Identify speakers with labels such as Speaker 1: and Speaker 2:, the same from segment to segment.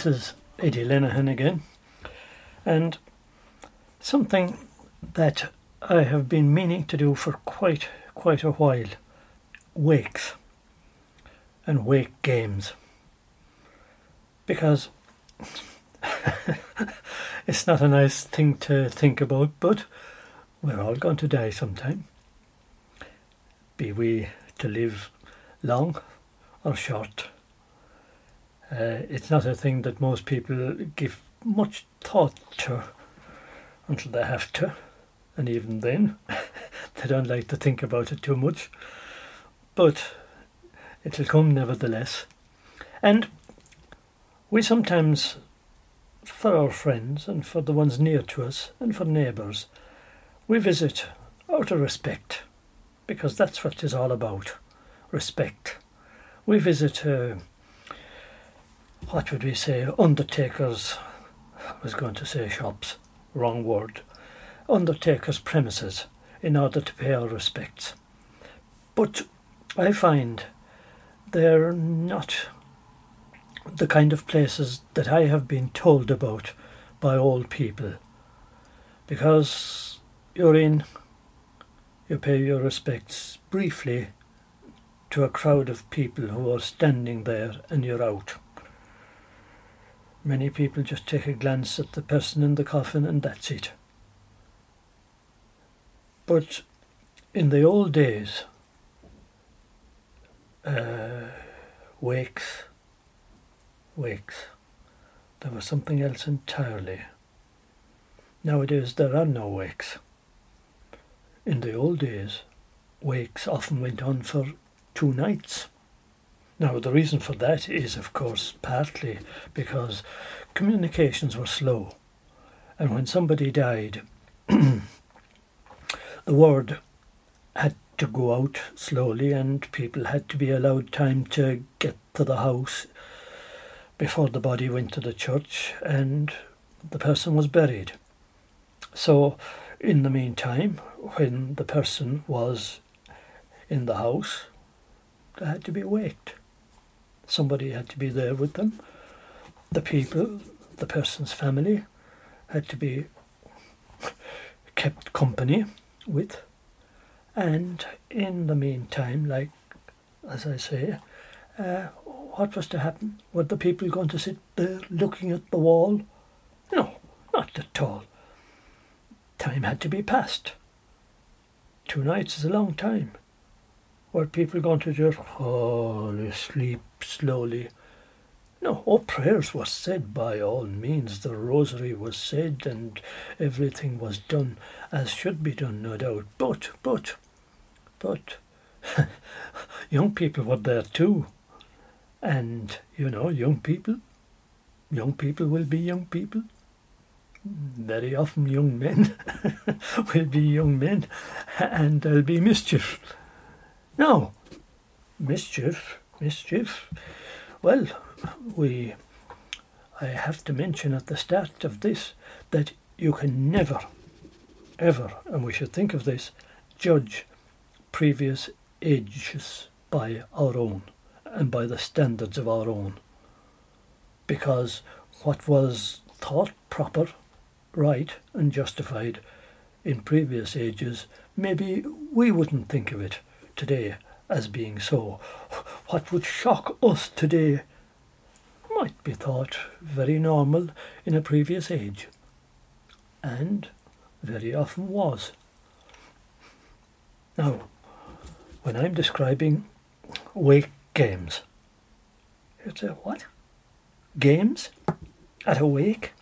Speaker 1: This is Eddie Lenihan again, and something that I have been meaning to do for quite quite a while: wakes and wake games. Because it's not a nice thing to think about, but we're all going to die sometime. Be we to live long or short. Uh, it's not a thing that most people give much thought to until they have to, and even then, they don't like to think about it too much. But it'll come nevertheless. And we sometimes, for our friends and for the ones near to us and for neighbours, we visit out of respect, because that's what it's all about respect. We visit. Uh, what would we say, undertakers, I was going to say shops, wrong word, undertakers' premises in order to pay our respects. But I find they're not the kind of places that I have been told about by old people. Because you're in, you pay your respects briefly to a crowd of people who are standing there and you're out. Many people just take a glance at the person in the coffin and that's it. But in the old days, uh, wakes, wakes, there was something else entirely. Nowadays there are no wakes. In the old days, wakes often went on for two nights. Now, the reason for that is, of course, partly because communications were slow. And when somebody died, the word had to go out slowly, and people had to be allowed time to get to the house before the body went to the church and the person was buried. So, in the meantime, when the person was in the house, they had to be waked. Somebody had to be there with them. The people, the person's family, had to be kept company with. And in the meantime, like as I say, uh, what was to happen? Were the people going to sit there looking at the wall? No, not at all. Time had to be passed. Two nights is a long time. Were people going to just fall asleep slowly? No, all prayers were said by all means. The rosary was said, and everything was done as should be done, no doubt. But, but, but, young people were there too. And, you know, young people, young people will be young people. Very often, young men will be young men, and there'll be mischief. Now, mischief, mischief. Well, we. I have to mention at the start of this that you can never, ever, and we should think of this, judge previous ages by our own and by the standards of our own. Because what was thought proper, right, and justified in previous ages, maybe we wouldn't think of it today as being so. What would shock us today might be thought very normal in a previous age, and very often was. Now, when I'm describing wake games, you'd say, What? Games? At a wake?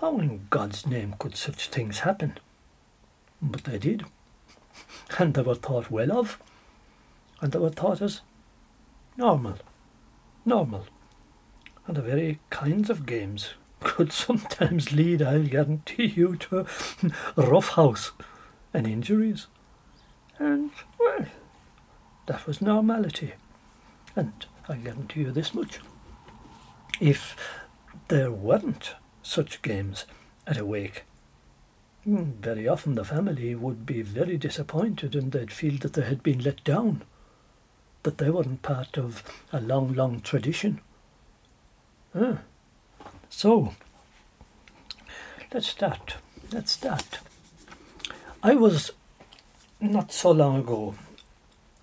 Speaker 1: How in God's name could such things happen? But they did, and they were thought well of, and they were thought as normal. Normal. And the very kinds of games could sometimes lead, I'll guarantee you, to rough house and injuries. And, well, that was normality. And I guarantee you this much. If there weren't such games at a wake, very often the family would be very disappointed and they'd feel that they had been let down, that they weren't part of a long, long tradition. Ah. So, let's start. Let's start. I was not so long ago,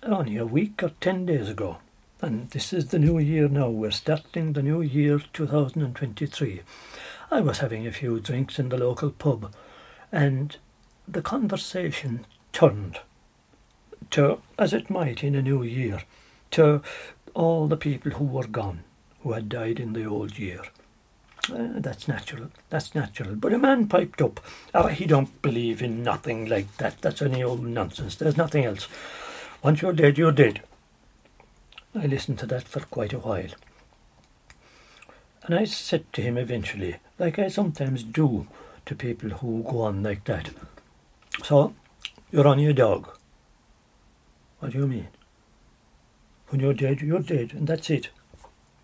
Speaker 1: only a week or ten days ago, and this is the new year now. We're starting the new year 2023. I was having a few drinks in the local pub, and the conversation turned to, as it might in a new year, to all the people who were gone who had died in the old year. Uh, that's natural. That's natural. But a man piped up. Oh, he don't believe in nothing like that. That's any old nonsense. There's nothing else. Once you're dead, you're dead. I listened to that for quite a while. And I said to him eventually, like I sometimes do to people who go on like that. So, you're on your dog. What do you mean? When you're dead, you're dead, and that's it.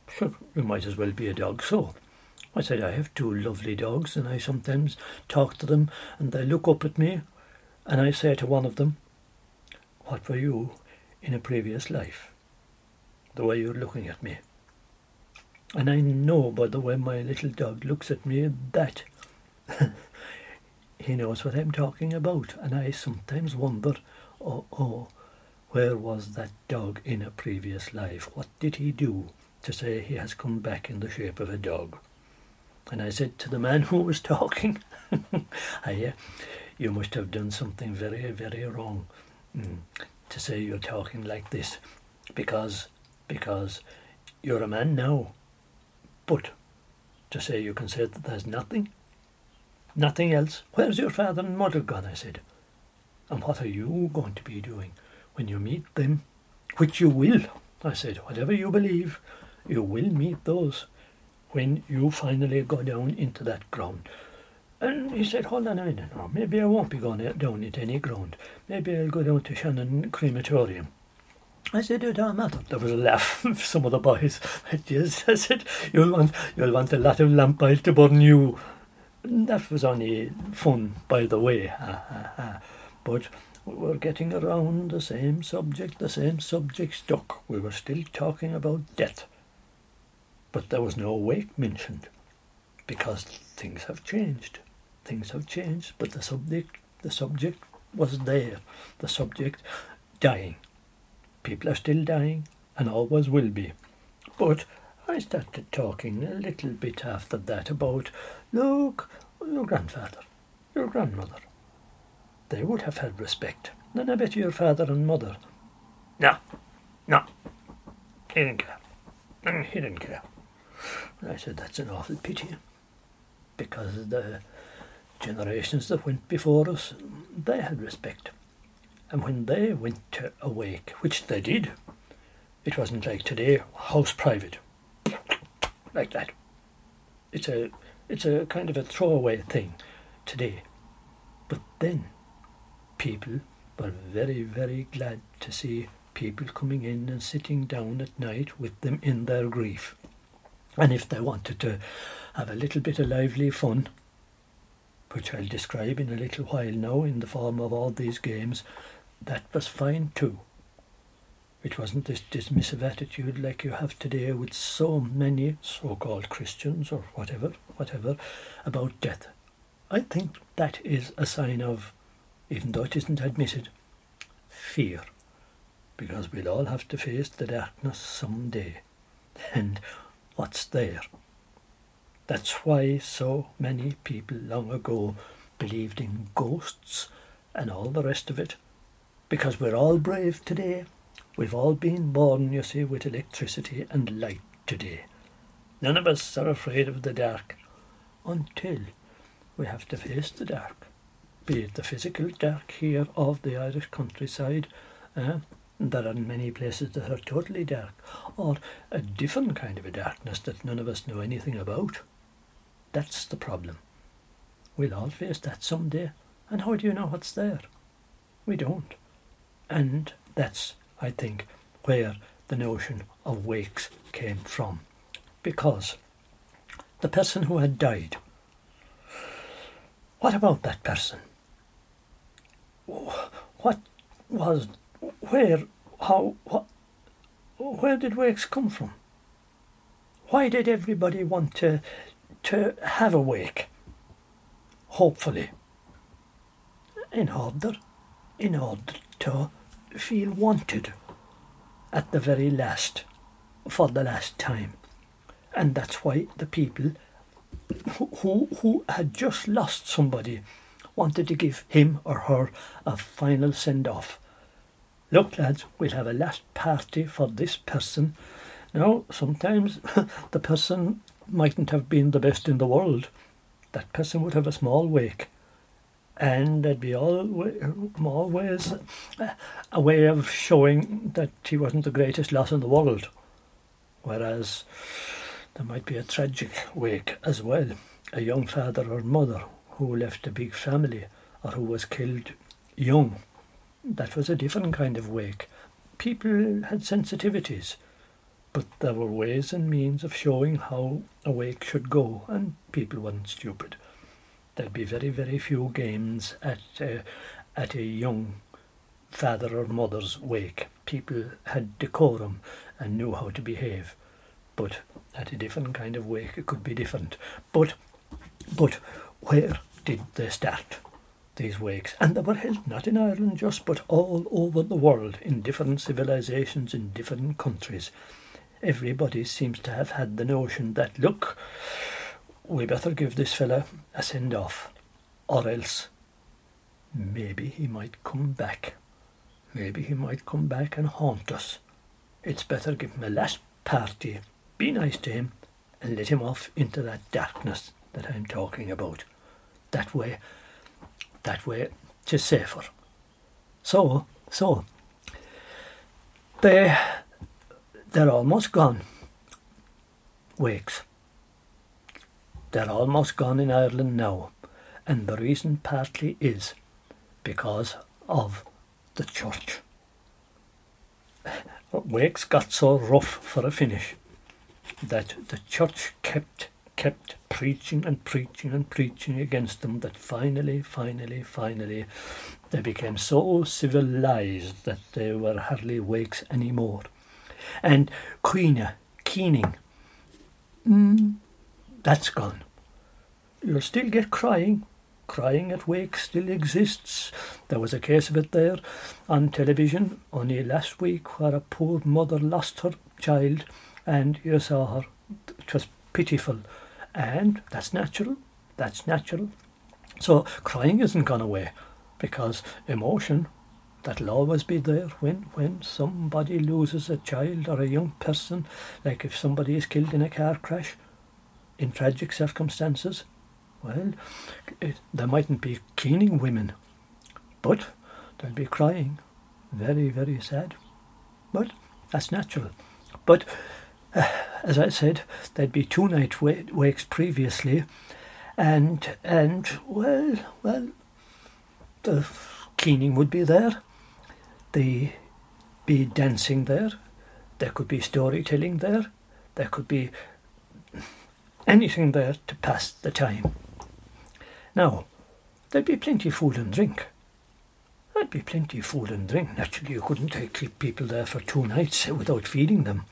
Speaker 1: Sure, you might as well be a dog, so. I said, I have two lovely dogs, and I sometimes talk to them, and they look up at me, and I say to one of them, What were you in a previous life? The way you're looking at me. And I know by the way my little dog looks at me that he knows what I'm talking about, and I sometimes wonder, oh, oh, where was that dog in a previous life? What did he do? to say he has come back in the shape of a dog. And I said to the man who was talking, I, you must have done something very, very wrong mm, to say you're talking like this, because, because you're a man now. But to say you can say that there's nothing, nothing else. Where's your father and mother gone? I said. And what are you going to be doing when you meet them? Which you will, I said, whatever you believe, you will meet those when you finally go down into that ground. And he said, hold on a minute now, maybe I won't be going down into any ground. Maybe I'll go down to Shannon Crematorium. I said, it don't matter. There was a laugh from some of the boys. yes, I said, you'll want, you'll want a lot of lamp oil to burn you. That was only fun, by the way. but we were getting around the same subject, the same subject stuck. We were still talking about death but there was no wake mentioned because things have changed. Things have changed, but the subject, the subject was there. The subject dying. People are still dying, and always will be. But I started talking a little bit after that about, look, your grandfather, your grandmother. They would have had respect. Then I bet your father and mother. No, no, he didn't care. And he didn't care. And I said, that's an awful pity. Because the generations that went before us, they had respect. And when they went to a wake, which they did, it wasn't like today, house private, like that. It's a, it's a kind of a throwaway thing today. But then, people were very, very glad to see people coming in and sitting down at night with them in their grief. And if they wanted to have a little bit of lively fun, which I'll describe in a little while now in the form of all these games, that was fine too. It wasn't this dismissive attitude like you have today with so many so-called Christians or whatever, whatever, about death. I think that is a sign of, even though it isn't admitted, fear. Because we'll all have to face the darkness some day. And what's there? That's why so many people long ago believed in ghosts and all the rest of it. Because we're all brave today. We've all been born, you see, with electricity and light today. None of us are afraid of the dark until we have to face the dark, be it the physical dark here of the Irish countryside. Uh, there are many places that are totally dark, or a different kind of a darkness that none of us know anything about. That's the problem. We'll all face that some day, and how do you know what's there? We don't. And that's, I think, where the notion of wakes came from. Because the person who had died, what about that person? What was, where, how, what, where did wakes come from? Why did everybody want to to have a wake, hopefully, in order, in order to feel wanted at the very last, for the last time. And that's why the people who, who had just lost somebody wanted to give him or her a final send off. Look, lads, we'll have a last party for this person. Now, sometimes the person mightn't have been the best in the world, that person would have a small wake. And there'd be always uh, a way of showing that he wasn't the greatest loss in the world. Whereas there might be a tragic wake as well. A young father or mother who left a big family or who was killed young. That was a different kind of wake. People had sensitivities but there were ways and means of showing how a wake should go, and people weren't stupid. There'd be very, very few games at uh, at a young father or mother's wake. People had decorum and knew how to behave, but at a different kind of wake it could be different. But, but where did they start? These wakes, and they were held not in Ireland just, but all over the world in different civilizations in different countries everybody seems to have had the notion that, look, we better give this fella a send off, or else maybe he might come back. Maybe he might come back and haunt us. It's better give him a last party, be nice to him, and let him off into that darkness that I'm talking about. That way, that way, tis safer. So, so, they they're almost gone. Wakes. They're almost gone in Ireland now. And the reason partly is because of the church. Wakes got so rough for a finish that the church kept kept preaching and preaching and preaching against them that finally, finally, finally they became so civilized that they were hardly wakes anymore and caoineadh, keening. Mm, that's gone. You'll still get crying, crying at wake still exists. There was a case of it there on television only last week where a poor mother lost her child and you saw her. It was pitiful. And that's natural. That's natural. So crying isn't gone away because emotion that'll always be there when when somebody loses a child or a young person like if somebody is killed in a car crash in tragic circumstances? Well it, there mightn't be keening women but they'll be crying. Very very sad. But that's natural. But uh, as i said there'd be two night wakes previously and and well well the keening would be there. The be dancing there, there could be storytelling there, there could be anything there to pass the time. Now, there'd be plenty of food and drink. There'd be plenty of food and drink. Naturally, you couldn't keep people there for two nights without feeding them.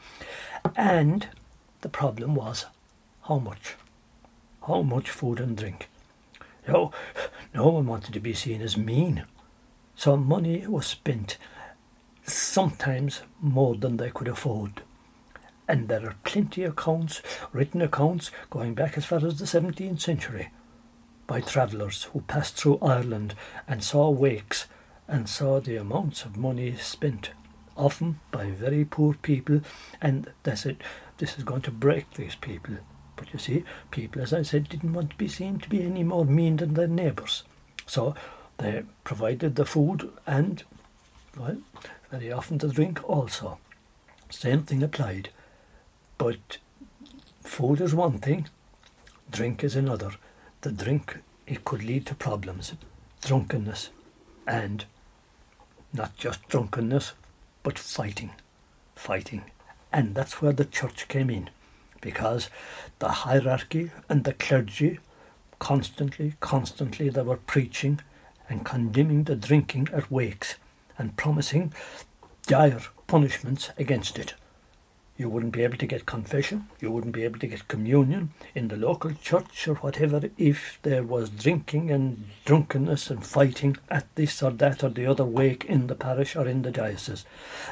Speaker 1: And the problem was how much? How much food and drink? No, no one wanted to be seen as mean. So money was spent, sometimes more than they could afford. And there are plenty of accounts, written accounts, going back as far as the 17th century, by travellers who passed through Ireland and saw wakes and saw the amounts of money spent, often by very poor people, and they said, this is going to break these people. But you see, people, as I said, didn't want to be seen to be any more mean than their neighbours. So they provided the food and, well, very often the drink also. Same thing applied. But food is one thing, drink is another. The drink, it could lead to problems, drunkenness, and not just drunkenness, but fighting. Fighting. And that's where the church came in, because the hierarchy and the clergy constantly, constantly they were preaching and condemning the drinking at wakes and promising dire punishments against it. You wouldn't be able to get confession, you wouldn't be able to get communion in the local church or whatever if there was drinking and drunkenness and fighting at this or that or the other wake in the parish or in the diocese.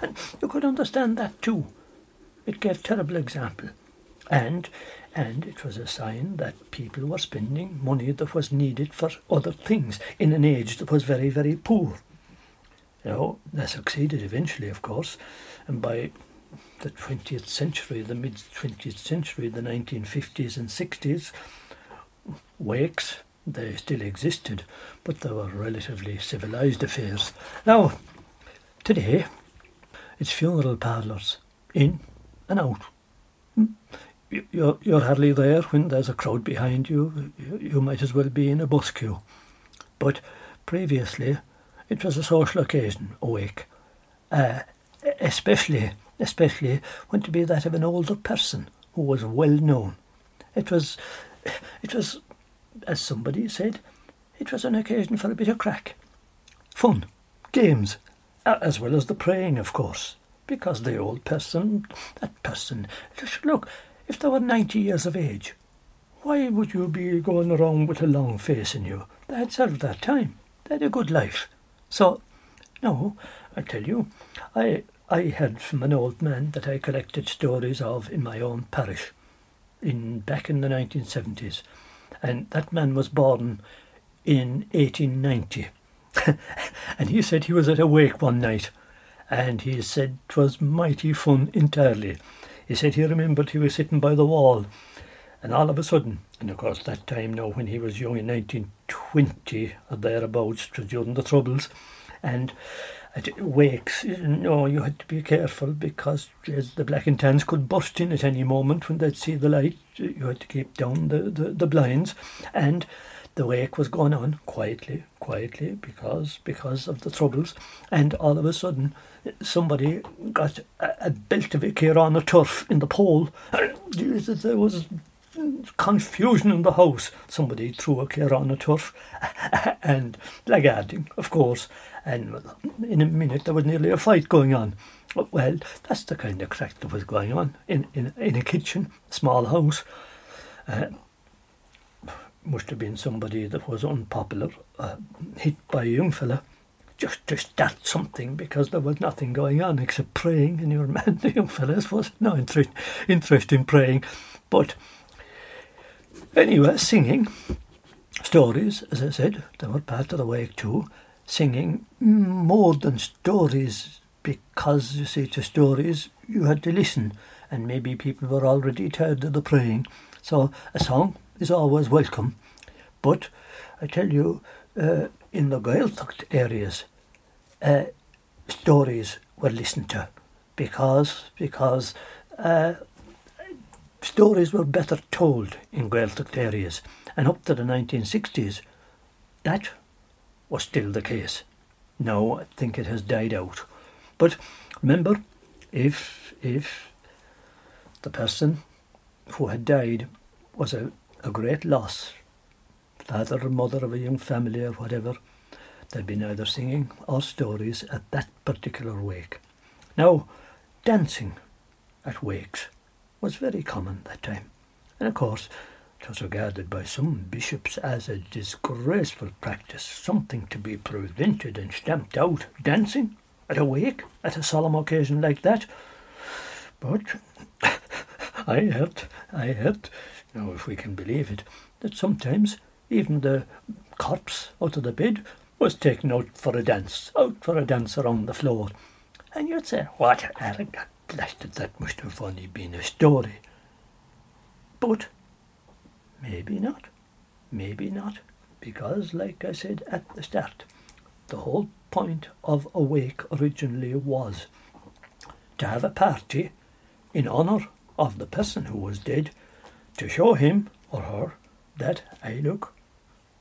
Speaker 1: And you could understand that too. It gave terrible example. And and it was a sign that people were spending money that was needed for other things in an age that was very, very poor. You know, they succeeded eventually, of course, and by the 20th century, the mid 20th century, the 1950s and 60s, wakes, they still existed, but they were relatively civilized affairs. Now, today, it's funeral parlours, in and out. Hmm? you're, you're hardly there when there's a crowd behind you. you. Might as well be in a bus queue. But previously, it was a social occasion, a wake, uh, especially especially when to be that of an older person who was well known. It was, it was, as somebody said, it was an occasion for a bit of crack, fun, games, as well as the praying, of course, because the old person, that person, look, if they were 90 years of age, why would you be going around with a long face in you? They had served that time. They had a good life. So, no, I tell you, I I heard from an old man that I collected stories of in my own parish, in back in the 1970s, and that man was born in 1890, and he said he was at a wake one night, and he said 'twas mighty fun entirely. He said he remembered he was sitting by the wall, and all of a sudden, and of course that time now when he was young in 1920 or thereabouts, during the Troubles, and wakes, you know, you had to be careful because the black and tans could burst in at any moment when they'd see the light. You had to keep down the, the, the blinds, and the wake was going on quietly, quietly, because because of the troubles, and all of a sudden somebody got a, a belt of it here on the turf in the pole. There was confusion in the house. Somebody threw a care on the turf and blackguarding, of course. And in a minute there was nearly a fight going on. Well, that's the kind of crack that was going on in, in, in a kitchen, small house. Uh, must have been somebody that was unpopular, uh, hit by a young fella. Just, just that something because there was nothing going on except praying, and your man, the young fellas, was no interest, interest in praying. But anyway, singing stories, as I said, they were part of the wake too. Singing more than stories because you see, to stories you had to listen, and maybe people were already tired of the praying. So a song is always welcome. But I tell you, uh, in the Gaeltacht areas, uh, stories were listened to because because uh, stories were better told in Gaeltacht areas, and up to the 1960s, that was still the case. Now I think it has died out. But remember, if if the person who had died was a, a great loss, father or mother of a young family or whatever, there'd be either singing or stories at that particular wake. Now, dancing at wakes was very common that time. And of course, it was regarded by some bishops as a disgraceful practice, something to be prevented and stamped out. Dancing at a wake, at a solemn occasion like that. But I heard, I heard, now if we can believe it, that sometimes even the corpse out of the bed was taken out for a dance, out for a dance around the floor. And you'd say, what arrogant blasted that must have only been a story. But maybe not, maybe not, because like I said at the start, the whole point of Awake originally was to have a party in honour of the person who was dead, to show him or her that, hey, look,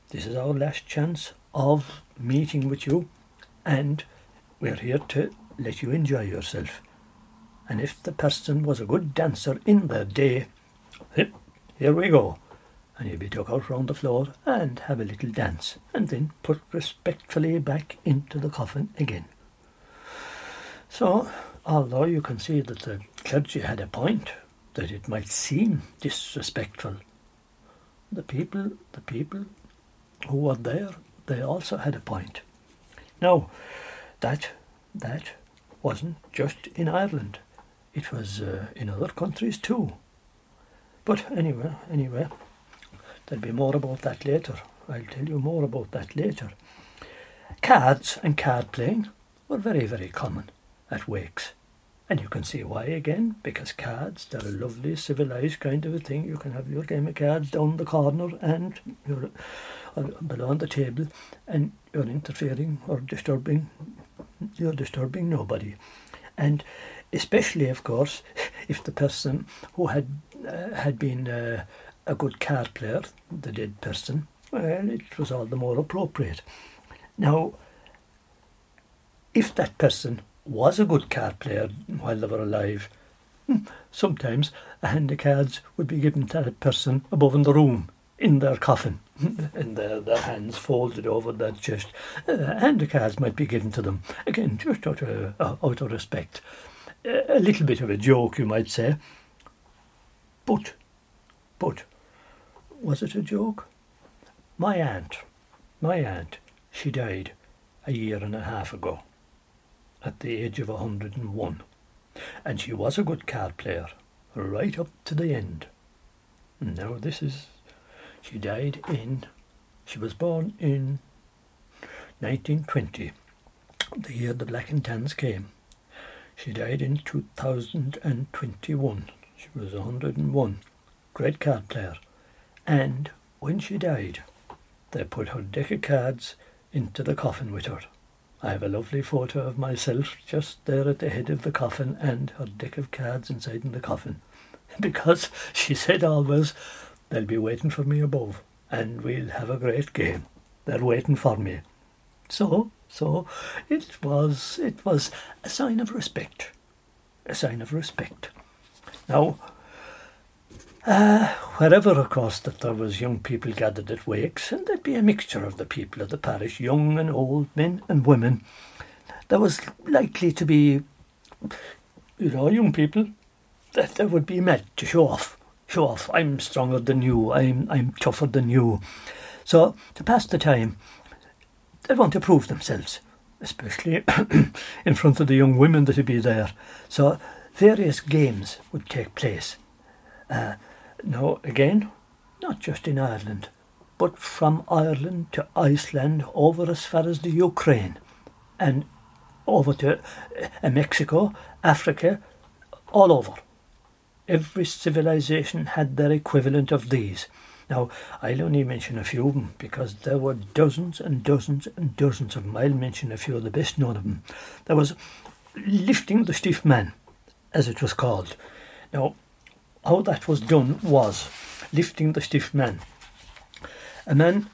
Speaker 1: this is our last chance of meeting with you, and we're here to let you enjoy yourself. And if the person was a good dancer in their day, here we go and you'll be took out round the floor and have a little dance, and then put respectfully back into the coffin again. So, although you can see that the clergy had a point, that it might seem disrespectful, the people, the people who were there, they also had a point. Now, that that wasn't just in Ireland; it was uh, in other countries too. But anyway, anyway, There'll be more about that later. I'll tell you more about that later. Cards and card playing were very, very common at wakes. And you can see why again, because cards, they're a lovely, civilised kind of a thing. You can have your game of cards down the corner and you're uh, below on the table and you're interfering or disturbing, you're disturbing nobody. And especially, of course, if the person who had uh, had been uh, a good card player, the dead person, well, it was all the more appropriate. Now, if that person was a good card player while they were alive, hmm, sometimes a hand of cards would be given to that person above in the room, in their coffin, and their, their hands folded over their chest. Uh, hand of cards might be given to them, again, just out of, uh, out of respect. A little bit of a joke, you might say. But, but, was it a joke? My aunt, my aunt, she died a year and a half ago, at the age of a hundred and one, and she was a good card player, right up to the end. Now this is, she died in, she was born in 1920, the year the Black and Tans came. She died in 2021. She was 101. Great card player. And when she died, they put her deck of cards into the coffin with her. I have a lovely photo of myself just there at the head of the coffin and her deck of cards inside in the coffin. Because she said always, they'll be waiting for me above and we'll have a great game. They're waiting for me. So, so it was, it was a sign of respect. A sign of respect. Now, uh, wherever, across that there was young people gathered at wakes, and there'd be a mixture of the people of the parish, young and old, men and women, there was likely to be, you know, young people that they would be met to show off. show off. I'm stronger than you. I'm I'm tougher than you. So to pass the time, they want to prove themselves, especially in front of the young women that would be there. So various games would take place. Uh, now again, not just in Ireland, but from Ireland to Iceland over as far as the Ukraine, and over to uh, Mexico, Africa, all over. Every civilization had their equivalent of these. Now, I'll only mention a few of them because there were dozens and dozens and dozens of them. I'll mention a few of the best known of them. There was lifting the stiff man, as it was called. Now, how that was done was lifting the stiff man. A man,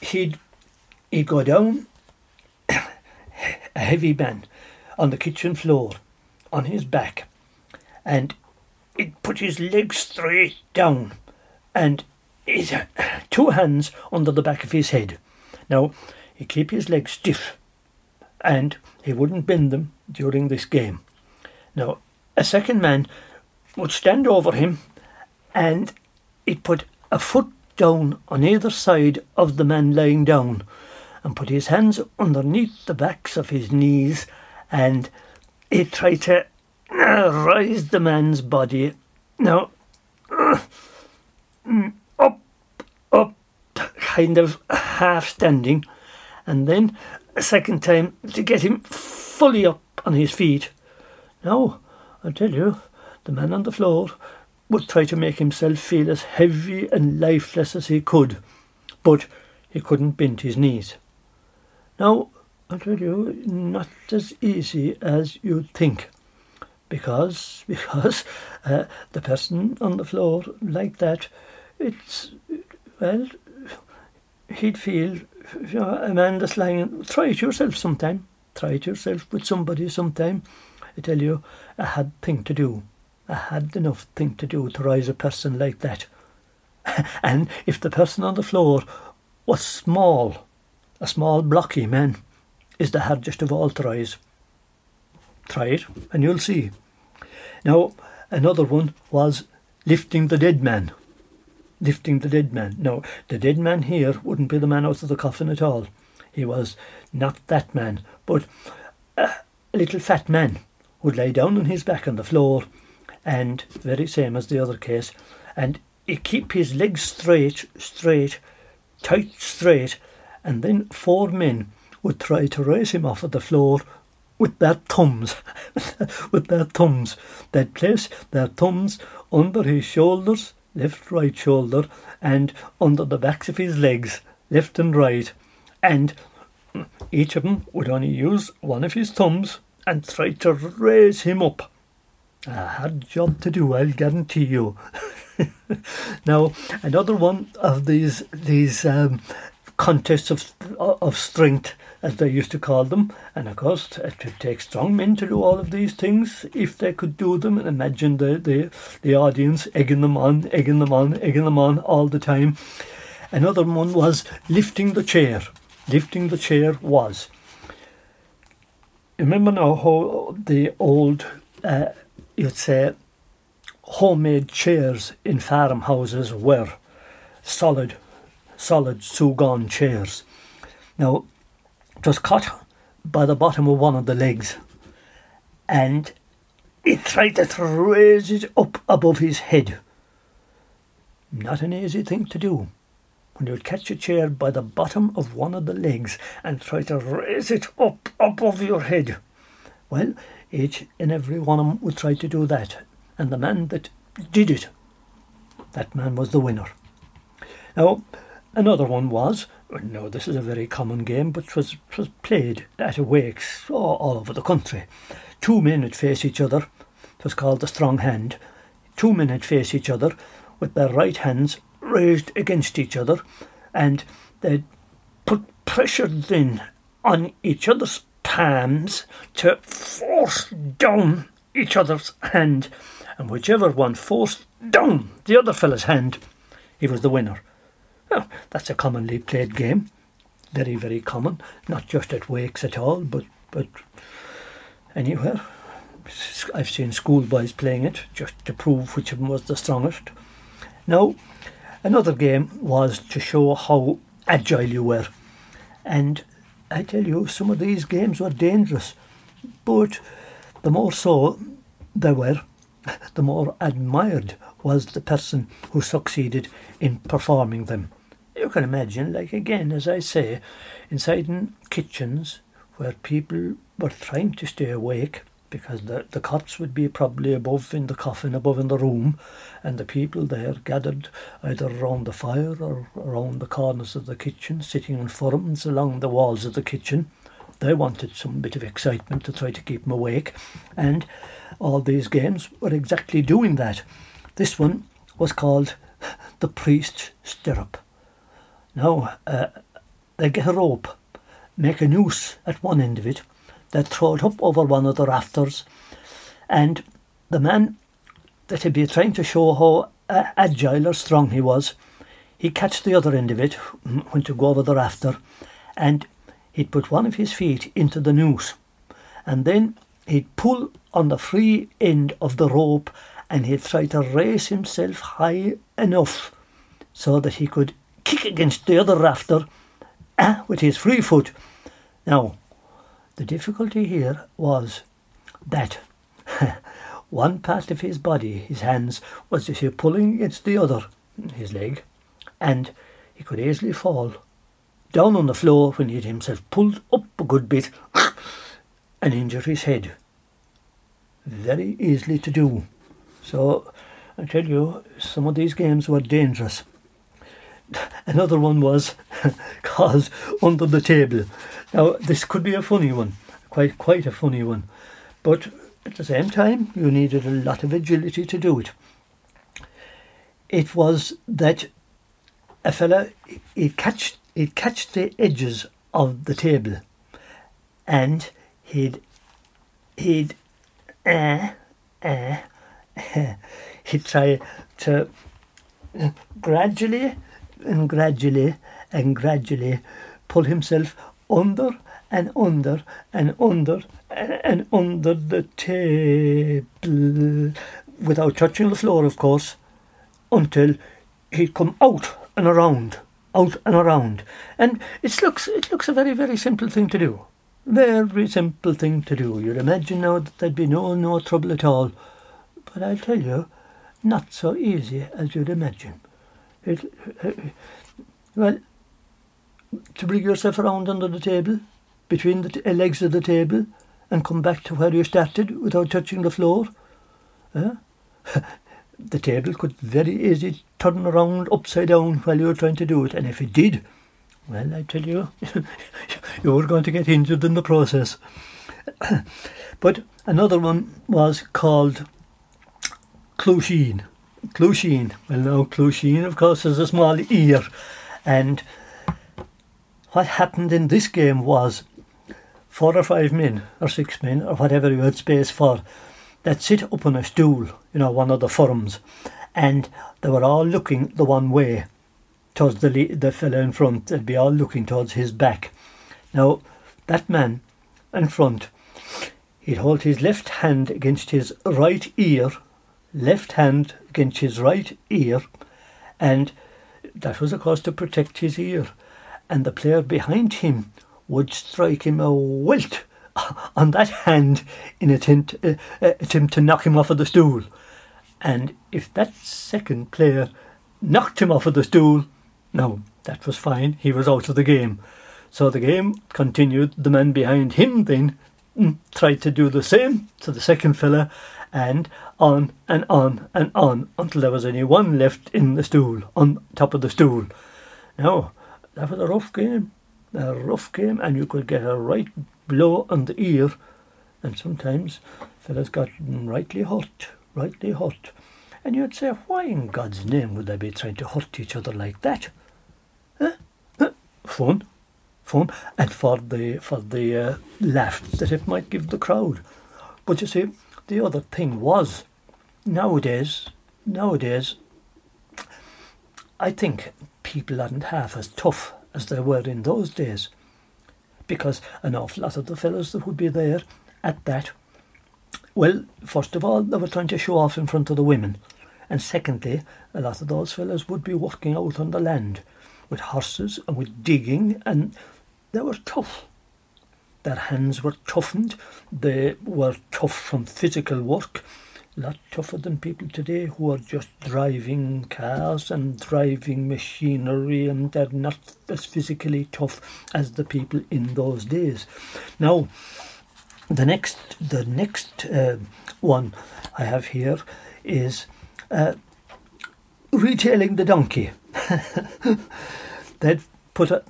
Speaker 1: he'd, he'd go down, a heavy man, on the kitchen floor, on his back, and he'd put his legs straight down and his two hands under the back of his head. Now, he keep his legs stiff and he wouldn't bend them during this game. Now, a second man would stand over him and he'd put a foot down on either side of the man lying down and put his hands underneath the backs of his knees and he'd try to uh, rise the man's body. Now, up, up, kind of half standing, and then a second time to get him fully up on his feet. Now, I tell you, the man on the floor would try to make himself feel as heavy and lifeless as he could, but he couldn't bend his knees. Now, I tell you, not as easy as you'd think because because uh, the person on the floor like that it's well he'd feel you know, a man that's lying try it yourself sometime. Try it yourself with somebody sometime. I tell you I had thing to do. I had enough thing to do to rise a person like that. And if the person on the floor was small a small blocky man is the hardest of all to rise Try it, and you'll see. Now, another one was lifting the dead man. Lifting the dead man. Now, the dead man here wouldn't be the man out of the coffin at all. He was not that man, but a little fat man would lie down on his back on the floor, and very same as the other case, and he keep his legs straight, straight, tight straight, and then four men would try to raise him off of the floor with their thumbs, with their thumbs. They'd place their thumbs under his shoulders, left, right shoulder, and under the backs of his legs, left and right. And each of them would only use one of his thumbs and try to raise him up. A hard job to do, I'll guarantee you. now, another one of these these um, contests of of strength as they used to call them. And of course, it would take strong men to do all of these things if they could do them. And imagine the, the, the audience egging them on, egging them on, egging them on all the time. Another one was lifting the chair. Lifting the chair was. Remember now how the old, uh, you'd say, homemade chairs in farmhouses were solid, solid súgán chairs. Now, was caught by the bottom of one of the legs, and he tried to raise it up above his head. Not an easy thing to do. When you would catch a chair by the bottom of one of the legs and try to raise it up above your head. Well, each and every one of them would try to do that, and the man that did it, that man was the winner. Now, another one was no, this is a very common game, but was was played at wakes all, over the country. Two men would face each other. It was called the strong hand. Two men would face each other with their right hands raised against each other, and they'd put pressure then on each other's palms to force down each other's hand, and whichever one forced down the other fellow's hand, he was the winner. Well, that's a commonly played game. Very, very common. Not just at wakes at all, but, but anywhere. I've seen schoolboys playing it just to prove which of them was the strongest. Now, another game was to show how agile you were. And I tell you, some of these games were dangerous, but the more so they were, the more admired was the person who succeeded in performing them. You can imagine, like again, as I say, inside in kitchens where people were trying to stay awake because the, the cots would be probably above in the coffin, above in the room, and the people there gathered either around the fire or around the corners of the kitchen, sitting in forms along the walls of the kitchen. They wanted some bit of excitement to try to keep them awake, and all these games were exactly doing that. This one was called the priest's stirrup. Now, uh, they get a rope, make a noose at one end of it, they throw it up over one of the rafters, and the man that had been trying to show how uh, agile or strong he was, he catch the other end of it when to go over the rafter, and he'd put one of his feet into the noose, and then he'd pull on the free end of the rope, and he'd try to raise himself high enough so that he could kick against the other rafter uh, with his free foot. Now, the difficulty here was that one part of his body, his hands, was as if pulling against the other, his leg, and he could easily fall down on the floor when he had himself pulled up a good bit and injure his head. Very easily to do. So I tell you, some of these games were dangerous. Another one was called Under the Table. Now, this could be a funny one, quite quite a funny one, but at the same time, you needed a lot of agility to do it. It was that a fella he'd catch he'd catch the edges of the table, and he'd he'd uh, uh, he'd try to gradually and gradually and gradually pull himself under and under and under and under the table without touching the floor, of course, until he'd come out and around, out and around. And it looks it looks a very very simple thing to do, very simple thing to do. You'd imagine now that there'd be no no trouble at all, but I tell you, not so easy as you'd imagine. It, well, to bring yourself around under the table, between the t- uh, legs of the table, and come back to where you started without touching the floor. Uh, the table could very easily turn around upside down while you were trying to do it, and if it did, well, I tell you, you were going to get injured in the process. but another one was called Clocheen. Clocheen. Well, now, Clocheen, of course, is a small ear, and what happened in this game was four or five men, or six men, or whatever you had space for, that sit up on a stool, you know, one of the forums, and they were all looking the one way, towards the the fellow in front. They'd be all looking towards his back. Now, that man in front, he'd hold his left hand against his right ear, left hand against his right ear, and that was, of course, to protect his ear and the player behind him would strike him a welt on that hand in attempt, uh, uh, attempt to knock him off of the stool. And if that second player knocked him off of the stool, no, that was fine. He was out of the game. So the game continued. The man behind him then mm, tried to do the same to the second fella, and on and on and on until there was only one left in the stool, on top of the stool. Now, that was a rough game, a rough game, and you could get a right blow on the ear, and sometimes fellas got rightly hurt, rightly hurt. And you'd say, why in God's name would they be trying to hurt each other like that? Huh? Huh? Fun, fun, and for the for the uh, laugh that it might give the crowd. But you see, the other thing was, nowadays, nowadays, I think people aren't half as tough as they were in those days. Because an awful lot of the fellows that would be there at that Well, first of all, they were trying to show off in front of the women. And secondly, a lot of those fellows would be working out on the land with horses and with digging, and they were tough. Their hands were toughened, they were tough from physical work, a lot tougher than people today who are just driving cars and driving machinery, and they're not as physically tough as the people in those days. Now, the next, the next uh, one I have here is uh, retailing the donkey. they'd put it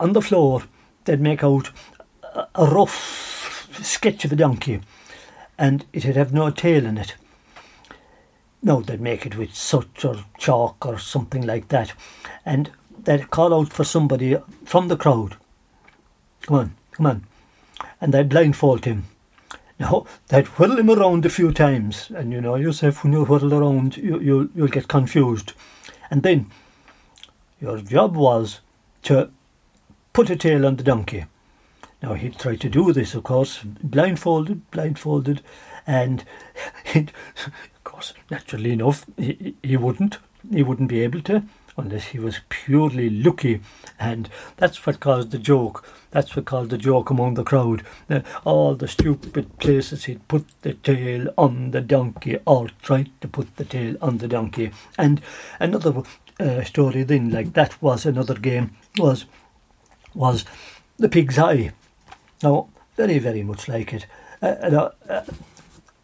Speaker 1: on the floor, they'd make out a, rough sketch of a donkey, and it'd have no tail in it. No, they'd make it with soot or chalk or something like that, and they'd call out for somebody from the crowd. Come on, come on. And they'd blindfold him now, they'd whirl him around a few times, and you know yourself when you whirl around, you, you, you'll get confused. And then your job was to put a tail on the donkey. Now, he'd try to do this, of course, blindfolded, blindfolded, and of course, naturally enough, he, he wouldn't. He wouldn't be able to unless he was purely lucky, and that's what caused the joke. That's what caused the joke among the crowd. Uh, all the stupid places he'd put the tail on the donkey, or tried to put the tail on the donkey. And another uh, story then, like that, was another game was was the pig's eye. Now, very very much like it. Uh, uh,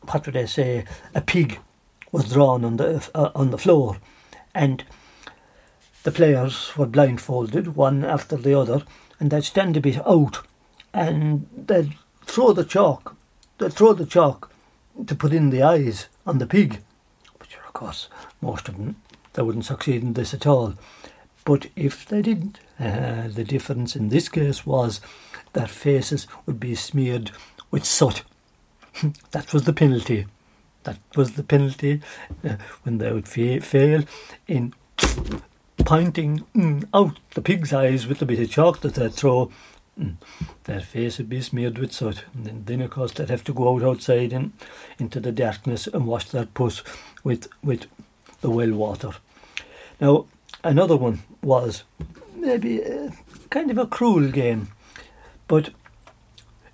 Speaker 1: what would I say? A pig was drawn on the uh, on the floor, and the players were blindfolded, one after the other, and they'd stand a bit out, and they'd throw the chalk. They'd throw the chalk to put in the eyes on the pig, which, of course, most of them they wouldn't succeed in this at all. But if they didn't, uh, the difference in this case was their faces would be smeared with soot. that was the penalty. That was the penalty uh, when they would fa- fail in pointing mm, out the pig's eyes with a bit of chalk that they'd throw. Mm, their face would be smeared with soot. And then, of course, they'd have to go out outside and into the darkness and wash their puss with, with the well water. Now, another one was maybe a, kind of a cruel game, but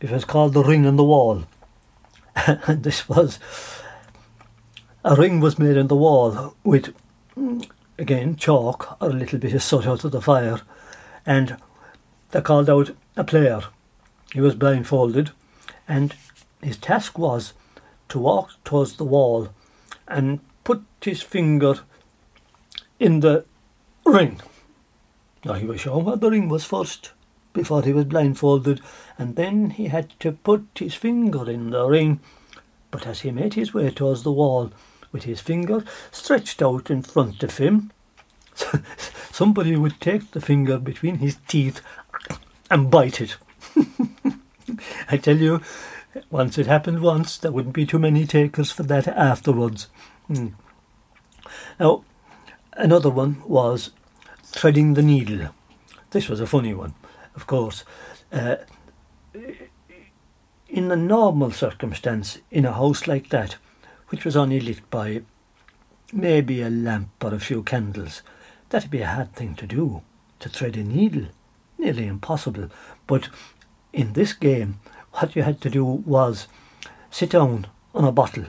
Speaker 1: it was called the ring on the wall. and this was a ring was made in the wall with again chalk or a little bit of soot out of the fire, and they called out a player. He was blindfolded, and his task was to walk towards the wall and put his finger in the ring. Now he was shown where the ring was first before he was blindfolded, and then he had to put his finger in the ring. But as he made his way towards the wall, with his finger stretched out in front of him. Somebody would take the finger between his teeth and bite it. I tell you, once it happened once, there wouldn't be too many takers for that afterwards. Hmm. Now, another one was threading the needle. This was a funny one, of course. Uh, in a normal circumstance, in a house like that, which was only lit by maybe a lamp or a few candles. That'd be a hard thing to do, to thread a needle. Nearly impossible. But in this game, what you had to do was sit down on a bottle.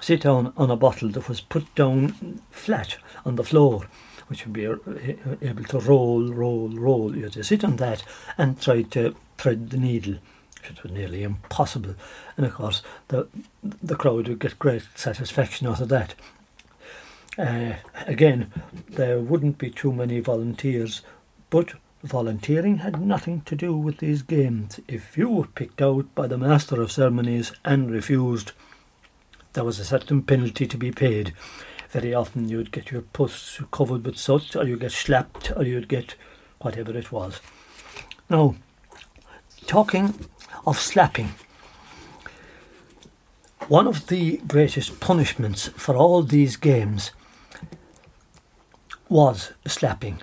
Speaker 1: Sit down on a bottle that was put down flat on the floor, which would be able to roll, roll, roll. You had to sit on that and try to thread the needle which was nearly impossible. And of course, the the crowd would get great satisfaction out of that. Uh, again, there wouldn't be too many volunteers, but volunteering had nothing to do with these games. If you were picked out by the master of ceremonies and refused, there was a certain penalty to be paid. Very often you'd get your puss covered with soot, or you'd get slapped, or you'd get whatever it was. Now, talking of slapping. One of the greatest punishments for all these games was slapping.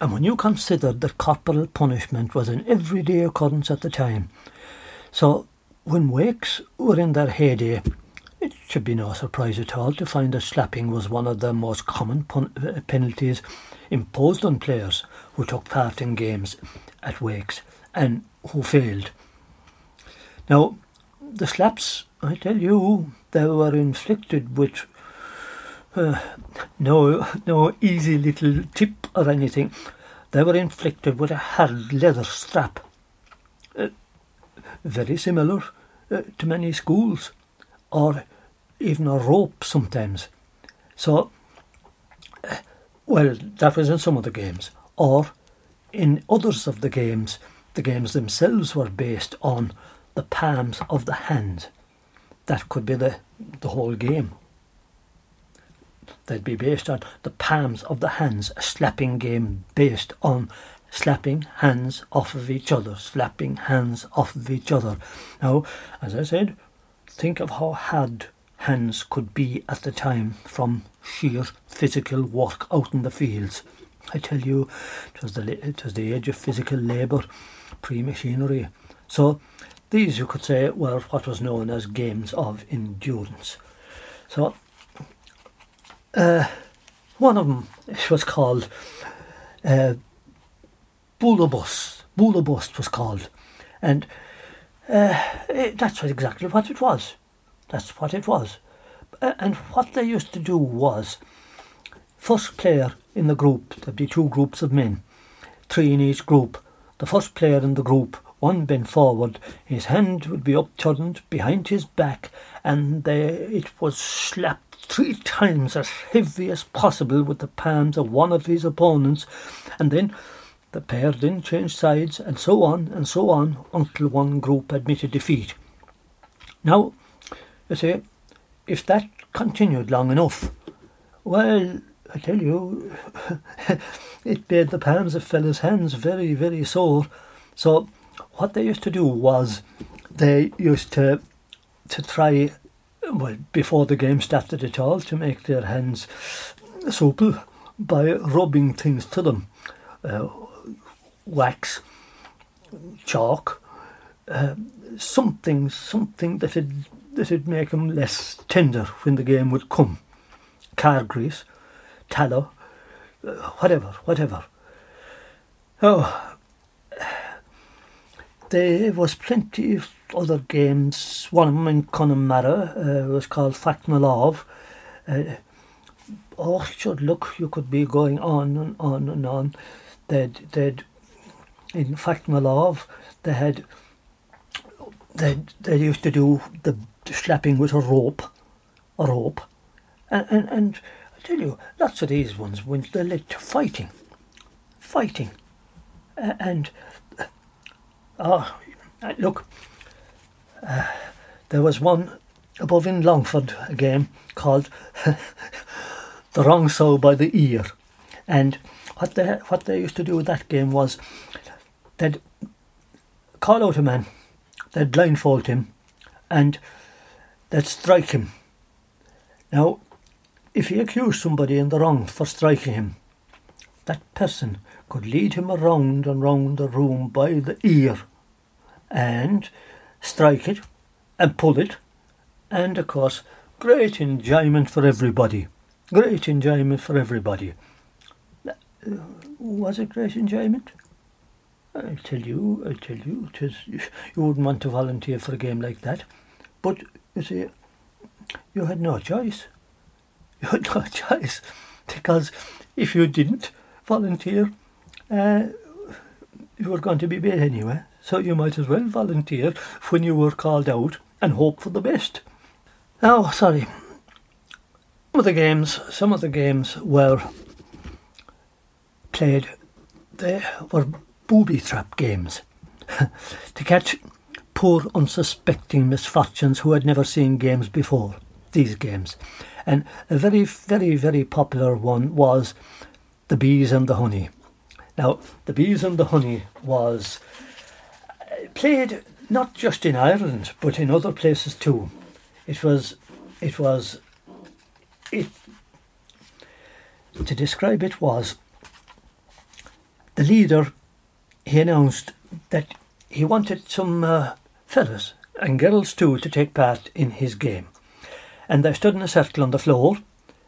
Speaker 1: And when you consider that corporal punishment was an everyday occurrence at the time, so when Wakes were in their heyday, it should be no surprise at all to find that slapping was one of the most common pun- uh, penalties imposed on players who took part in games at Wakes and who failed. Now, the slaps, I tell you, they were inflicted with uh, no, no easy little tip or anything. They were inflicted with a hard leather strap, uh, very similar uh, to many schools, or even a rope sometimes. So, well, that was in some of the games, or in others of the games, the games themselves were based on the palms of the hands. That could be the, the whole game. They'd be based on the palms of the hands, a slapping game based on slapping hands off of each other, slapping hands off of each other. Now, as I said, think of how hard hands could be at the time from sheer physical work out in the fields. I tell you, it was the, it was the age of physical labour, pre-machinery. So these, you could say, were what was known as games of endurance. So uh, one of them was called uh, Bualadh bos. Boulabust was called. And uh, it, that's exactly what it was. That's what it was. And what they used to do was, first player in the group, there'd be two groups of men, three in each group. The first player in the group, one bent forward, his hand would be upturned behind his back, and they, it was slapped three times as heavy as possible with the palms of one of his opponents, and then the pair then changed sides, and so on and so on until one group admitted defeat. Now, you see, if that continued long enough, well, I tell you, it made the palms of fellows' hands very, very sore. So, what they used to do was they used to to try well, before the game started at all, to make their hands supple by rubbing things to them. Uh, wax, chalk, uh, something, something that would that'd make them less tender when the game would come. Car grease, tallow, uh, whatever, whatever. Oh, there was plenty of other games. One of them in Connemara uh, was called Fatmalov. Uh, oh, should look, you could be going on and on and on. They'd, they'd in Fatmalov, they had, they they used to do the slapping with a rope, a rope, and, and, and I tell you, lots of these ones went they led to fighting, fighting, uh, and oh, look, uh, there was one above in Longford, a game called The Wrong Sow by the Ear. And what they, what they used to do with that game was they'd call out a man, they'd blindfold him, and they'd strike him. Now, if he accused somebody in the wrong for striking him, that person could lead him around and round the room by the ear and strike it and pull it, and of course, great enjoyment for everybody. Great enjoyment for everybody. Was it great enjoyment? I'll tell you, I'll tell you, it is, you wouldn't want to volunteer for a game like that. But, you see, you had no choice. You had no choice. Because if you didn't volunteer, uh, you were going to be bad anyway so you might as well volunteer when you were called out and hope for the best. Oh, sorry. Some of the games, some of the games were played. They were booby trap games to catch poor unsuspecting misfortunes who had never seen games before. These games, and a very, very, very popular one was the bees and the honey. Now, the bees and the honey was played not just in Ireland but in other places too. It was, it was, it. To describe it was, the leader. He announced that he wanted some uh, fellas, and girls too to take part in his game. And they stood in a circle on the floor,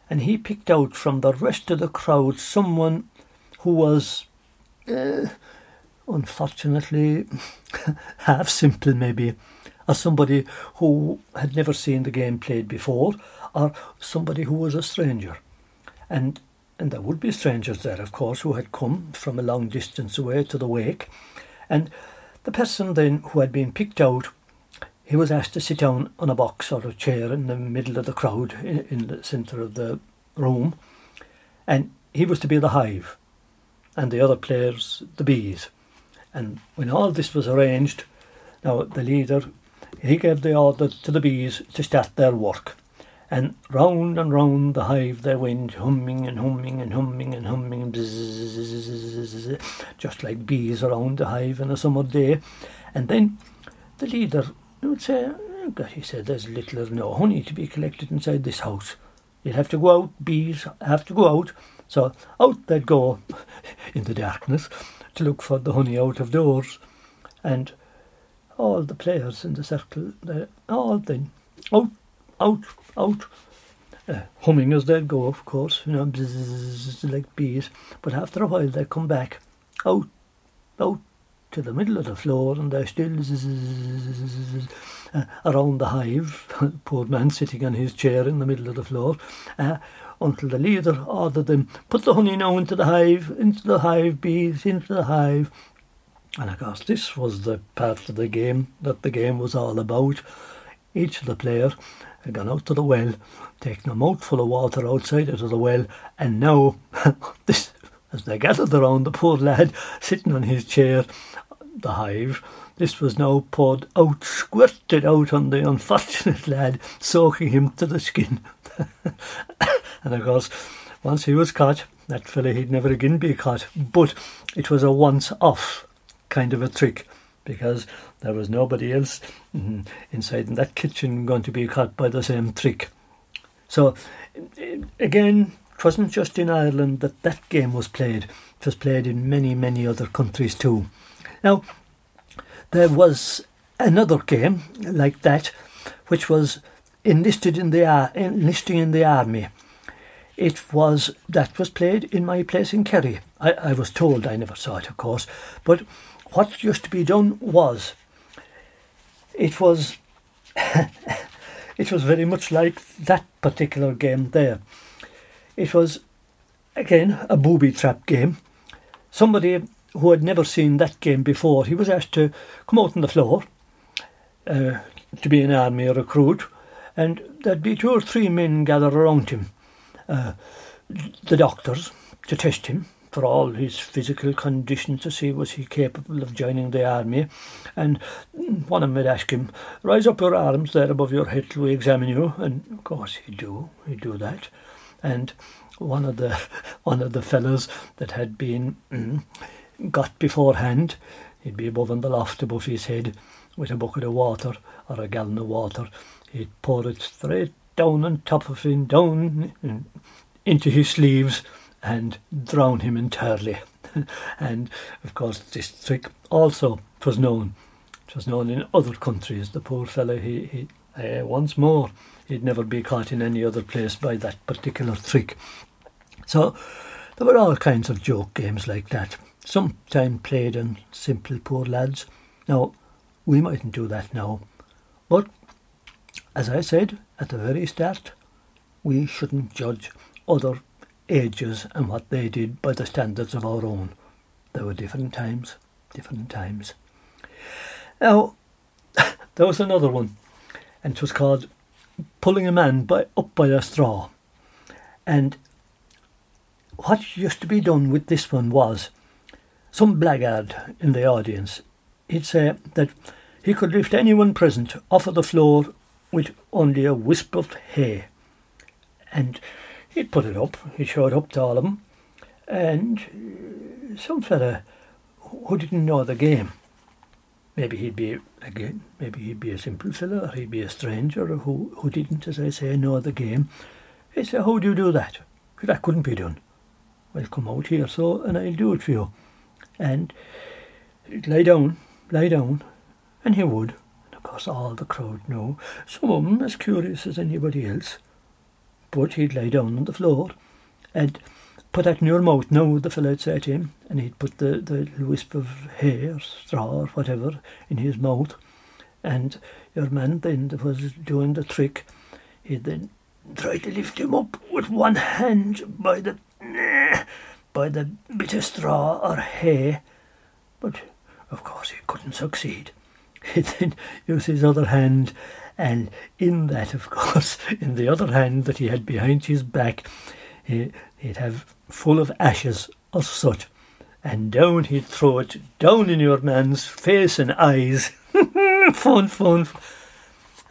Speaker 1: and he picked out from the rest of the crowd someone who was, uh, unfortunately, half simple maybe, or somebody who had never seen the game played before, or somebody who was a stranger. And and there would be strangers there, of course, who had come from a long distance away to the wake. And the person then who had been picked out, he was asked to sit down on a box or a chair in the middle of the crowd, in, in the centre of the room. And he was to be the hive, and the other players the bees. And when all this was arranged, now the leader, he gave the order to the bees to start their work and round and round the hive they went, humming and humming and humming and humming, just like bees around the hive on a summer day. And then the leader would say, "God, he said, there's little or no honey to be collected inside this house. You'll have to go out, bees have to go out. So out they'd go in the darkness to look for the honey out of doors. And all the players in the circle, they all then out out, out, uh, humming as they'd go, of course, you know, bzzz, like bees. But after a while, they'd come back, out, out to the middle of the floor, and they're still zzz, uh, around the hive. Poor man sitting on his chair in the middle of the floor. Uh, until the leader ordered them, put the honey now into the hive, into the hive, bees, into the hive. And of course, this was the part of the game that the game was all about. Each of the players gone out to the well, taken a mouthful of water outside out of the well, and now, this, as they gathered around the poor lad sitting on his chair, the hive, this was now poured out, squirted out on the unfortunate lad, soaking him to the skin. and of course, once he was caught, that fellow he'd never again be caught. But it was a once off kind of a trick because there was nobody else mm, inside in that kitchen going to be caught by the same trick. So, again, it wasn't just in Ireland that that game was played. It was played in many, many other countries too. Now, there was another game like that, which was enlisted in the enlisting in the army. It was that was played in my place in Kerry. I, I was told I never saw it, of course, but what used to be done was it was it was very much like that particular game there. It was again a booby trap game. Somebody who had never seen that game before, he was asked to come out on the floor uh, to be an army recruit, and there'd be two or three men gathered around him, uh, the doctors, to test him for all his physical condition to see was he capable of joining the army. And one of them would ask him, Rise up your arms there above your head till we examine you. And of course he'd do, he'd do that. And one of the one of the fellows that had been mm, got beforehand, he'd be above in the loft above his head with a bucket of water or a gallon of water. He'd pour it straight down on top of him, down into his sleeves and drown him entirely. and of course, this trick also was known. It was known in other countries. The poor fellow, he, he uh, once more, he'd never be caught in any other place by that particular trick. So there were all kinds of joke games like that. Sometimes played on simple poor lads. Now, we mightn't do that now, but as I said at the very start, we shouldn't judge other ages and what they did by the standards of our own. There were different times, different times. Now, there was another one, and it was called Pulling a Man by, Up by a Straw. And what used to be done with this one was some blackguard in the audience, he'd say that he could lift anyone present off of the floor with only a wisp of hay. And He'd put it up, he showed up to all of them, and uh, some fella who didn't know the game, maybe he'd be again, maybe he'd be a simple fella, or he'd be a stranger who who didn't, as I say, know the game. He said, "How do you do that? That couldn't be done." Well, come out here, so, and I'll do it for you. And he'd lie down, lie down, and he would. And of course, all the crowd know. Some of them as curious as anybody else. But he'd lay down on the floor and put that in your mouth now, the fellow would say to him, and he'd put the, the wisp of hair, straw, or whatever in his mouth. And your man then was doing the trick, he'd then try to lift him up with one hand by the by the bit of straw or hay, but of course he couldn't succeed. He'd then use his other hand, and in that, of course, in the other hand that he had behind his back, he, he'd have full of ashes or soot, and down he'd throw it down in your man's face and eyes. fun, fun.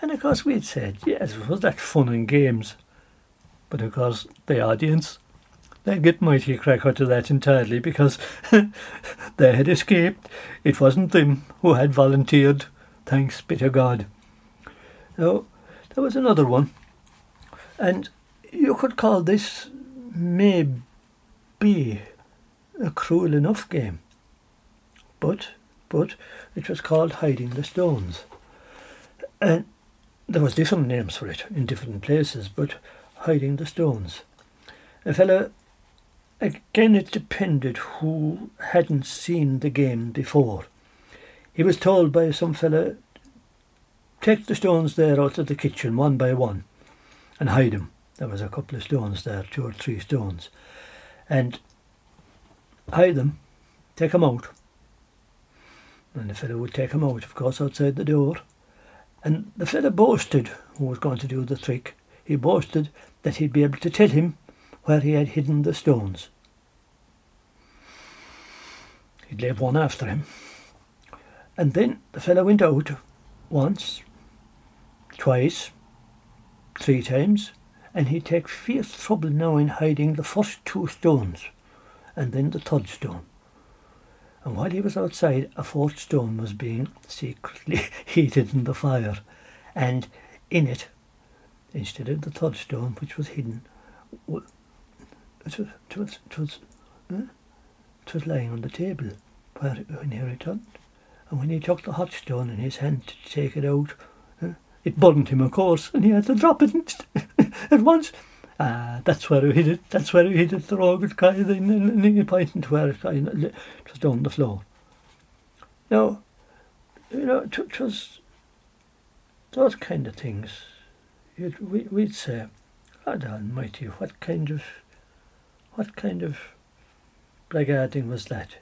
Speaker 1: And of course we'd said, yes, was that fun and games. But of course the audience, they get mighty crack out of that entirely because they had escaped. It wasn't them who had volunteered, thanks be to God. Now, there was another one, and you could call this maybe a cruel enough game. But, but, it was called hiding the stones. And there was different names for it in different places, but hiding the stones. A fellow, again it depended who hadn't seen the game before. He was told by some fellow, take the stones there out of the kitchen one by one and hide them. There was a couple of stones there, two or three stones. And hide them, take them out. And the fellow would take them out, of course, outside the door. And the fellow boasted, who was going to do the trick, he boasted that he'd be able to tell him where he had hidden the stones. He'd leave one after him. And then the fellow went out once, twice, three times, and he'd take fierce trouble now in hiding the first two stones and then the third stone. And while he was outside, a fourth stone was being secretly heated in the fire, and in it, instead of the third stone, which was hidden, it was, it was, it was, eh? it was lying on the table where, when he returned. And when he took the hot stone in his hand to take it out, it burned him, of course, and he had to drop it at once. Ah, that's where he hid it. That's where he hid it. The rocket guy and he pointed to where it, was down the floor. Now, you know, it, was those kind of things. You'd, we, we'd say, God Almighty, what kind of, what kind of blackguarding was that?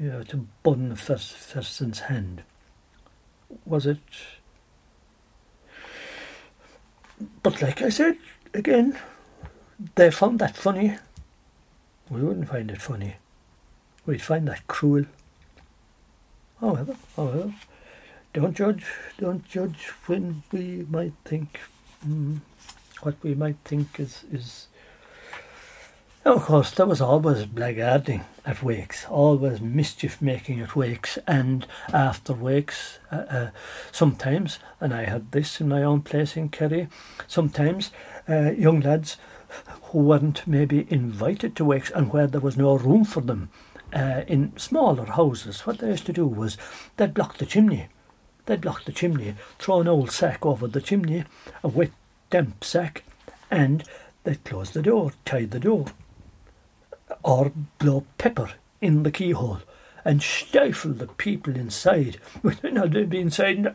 Speaker 1: You know, to burn the first person's hand. Was it? But like I said, again, they found that funny. We wouldn't find it funny. We'd find that cruel. However, however, don't judge, don't judge when we might think, mm, what we might think is, is of course, there was always blackguarding at wakes, always mischief making at wakes and after wakes. Uh, uh, sometimes, and I had this in my own place in Kerry, sometimes uh, young lads who weren't maybe invited to wakes and where there was no room for them uh, in smaller houses, what they used to do was they'd block the chimney. They'd block the chimney, throw an old sack over the chimney, a wet, damp sack, and they'd close the door, tie the door or blow pepper in the keyhole and stifle the people inside. Now they'd be inside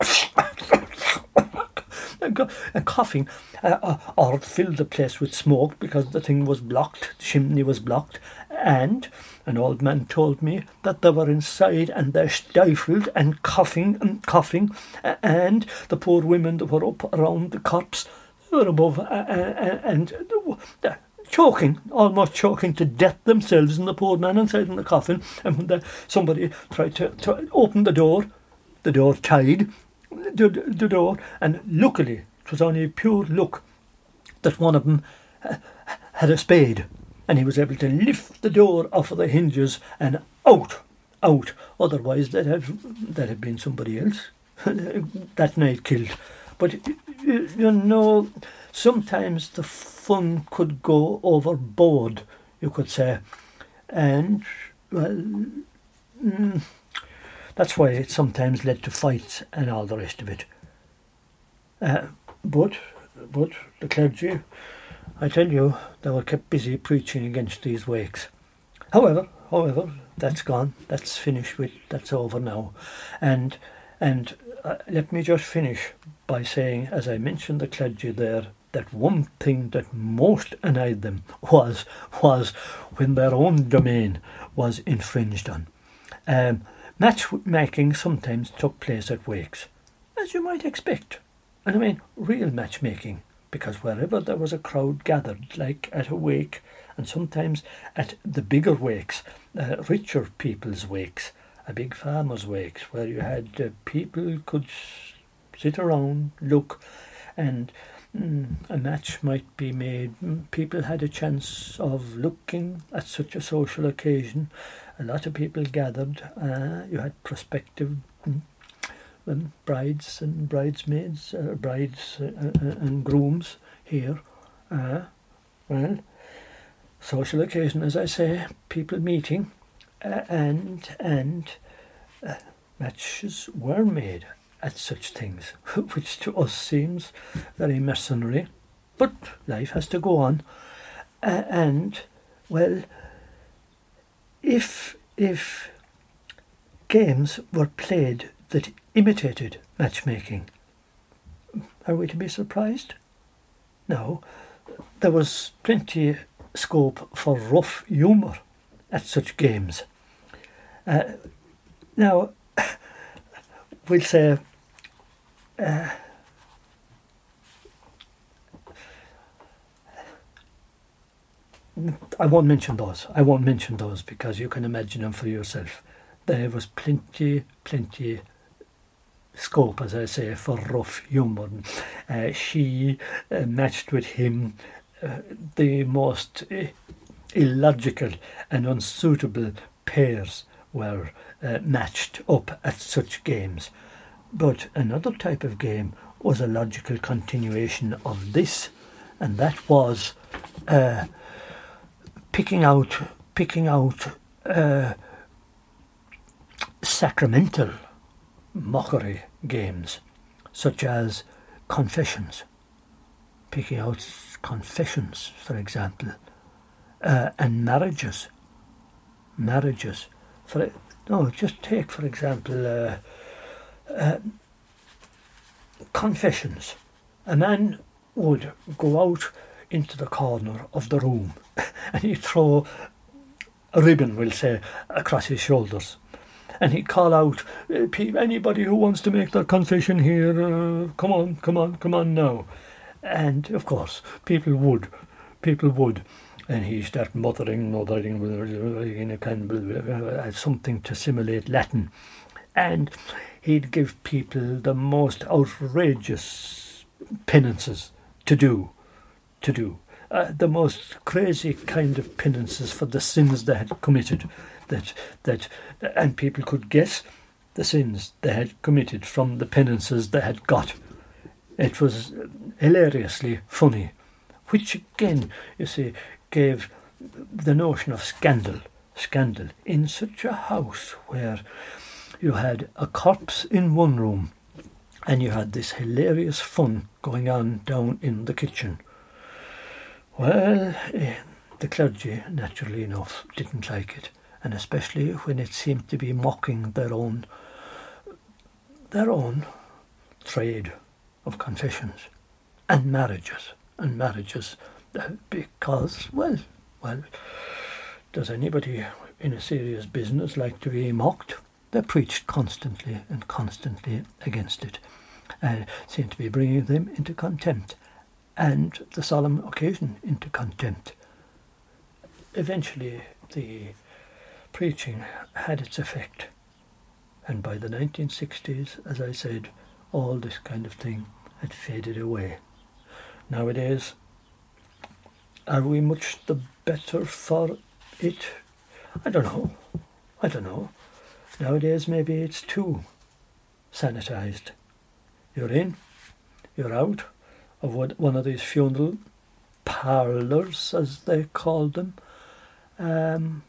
Speaker 1: and coughing, uh, uh, or fill the place with smoke because the thing was blocked, the chimney was blocked, and an old man told me that they were inside and they're stifled and coughing and coughing, and the poor women that were up around the cots were above uh, uh, and uh, choking, almost choking to death themselves, and the poor man inside in the coffin. And when the, somebody tried to, to open the door, the door tied, the, the door, and luckily it was only pure luck that one of them had a spade, and he was able to lift the door off of the hinges and out, out. Otherwise, that had that had been somebody else that night killed. But you know, sometimes the fun could go overboard, you could say, and well, mm, that's why it sometimes led to fights and all the rest of it. Uh, but, but the clergy, I tell you, they were kept busy preaching against these wakes. However, however, that's gone. That's finished with. That's over now, and and uh, let me just finish by saying, as I mentioned the clergy there, that one thing that most annoyed them was was when their own domain was infringed on. Um, matchmaking sometimes took place at wakes, as you might expect, and I mean real matchmaking, because wherever there was a crowd gathered, like at a wake, and sometimes at the bigger wakes, uh, richer people's wakes, a big farmer's wakes, where you had uh, people could sit around, look, and a match might be made. Mm, people had a chance of looking at such a social occasion. A lot of people gathered. Uh, you had prospective mm, um, brides and bridesmaids, uh, brides uh, uh, and grooms here. Uh, well, social occasion, as I say, people meeting, uh, and and uh, matches were made at such things, which to us seems very mercenary, but life has to go on, uh, and well, if if games were played that imitated matchmaking, are we to be surprised? No, there was plenty scope for rough humour at such games. Uh, now, we'll say uh, I won't mention those. I won't mention those because you can imagine them for yourself. There was plenty, plenty scope, as I say, for rough humour. Uh, she uh, matched with him uh, the most uh, illogical and unsuitable pairs were uh, matched up at such games. But another type of game was a logical continuation of this, and that was uh, picking out picking out uh, sacramental mockery games, such as confessions, picking out confessions, for example, uh, and marriages. Marriages. For no, just take for example confessions. A man would go out into the corner of the room and he'd throw a ribbon, we'll say, across his shoulders. And he'd call out, uh, anybody who wants to make their confession here, uh, come on, come on, come on now. And of course, people would, people would. And he start muttering, muttering something to simulate Latin. And he'd give people the most outrageous penances to do, to do. Uh, the most crazy kind of penances for the sins they had committed, that that, and people could guess the sins they had committed from the penances they had got. It was hilariously funny, which again, you see, gave the notion of scandal, scandal in such a house where you had a corpse in one room and you had this hilarious fun going on down in the kitchen. Well, eh, the clergy, naturally enough, didn't like it, and especially when it seemed to be mocking their own their own trade of confessions and marriages and marriages uh, because well well does anybody in a serious business like to be mocked they preached constantly and constantly against it, uh, and seemed to be bringing them into contempt, and the solemn occasion into contempt. Eventually, the preaching had its effect, and by the 1960s, as I said, all this kind of thing had faded away. Nowadays, are we much the better for it? I don't know. I don't know. Nowadays, maybe it's too sanitized. You're in, you're out of one of these funeral parlours, as they called them. Um,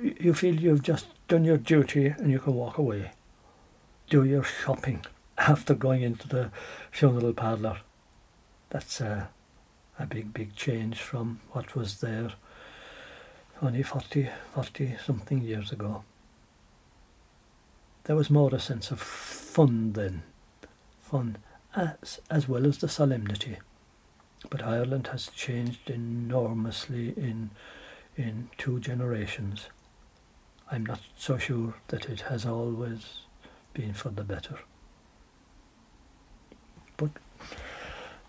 Speaker 1: you feel you've just done your duty and you can walk away. Do your shopping after going into the funeral parlour. That's a, a big, big change from what was there only 40, 40 something years ago. There was more a sense of fun then, fun as, as well as the solemnity. But Ireland has changed enormously in in two generations. I'm not so sure that it has always been for the better. But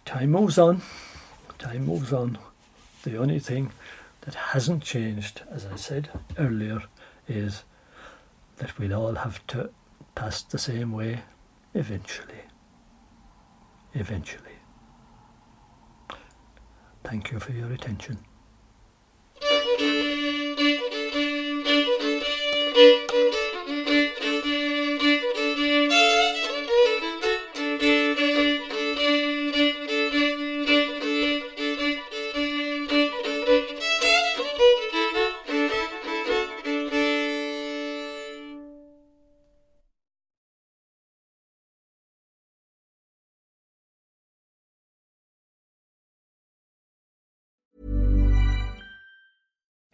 Speaker 1: time moves on. Time moves on. The only thing that hasn't changed, as I said earlier, is that we'll all have to pass the same way eventually. Eventually. Thank you for your attention.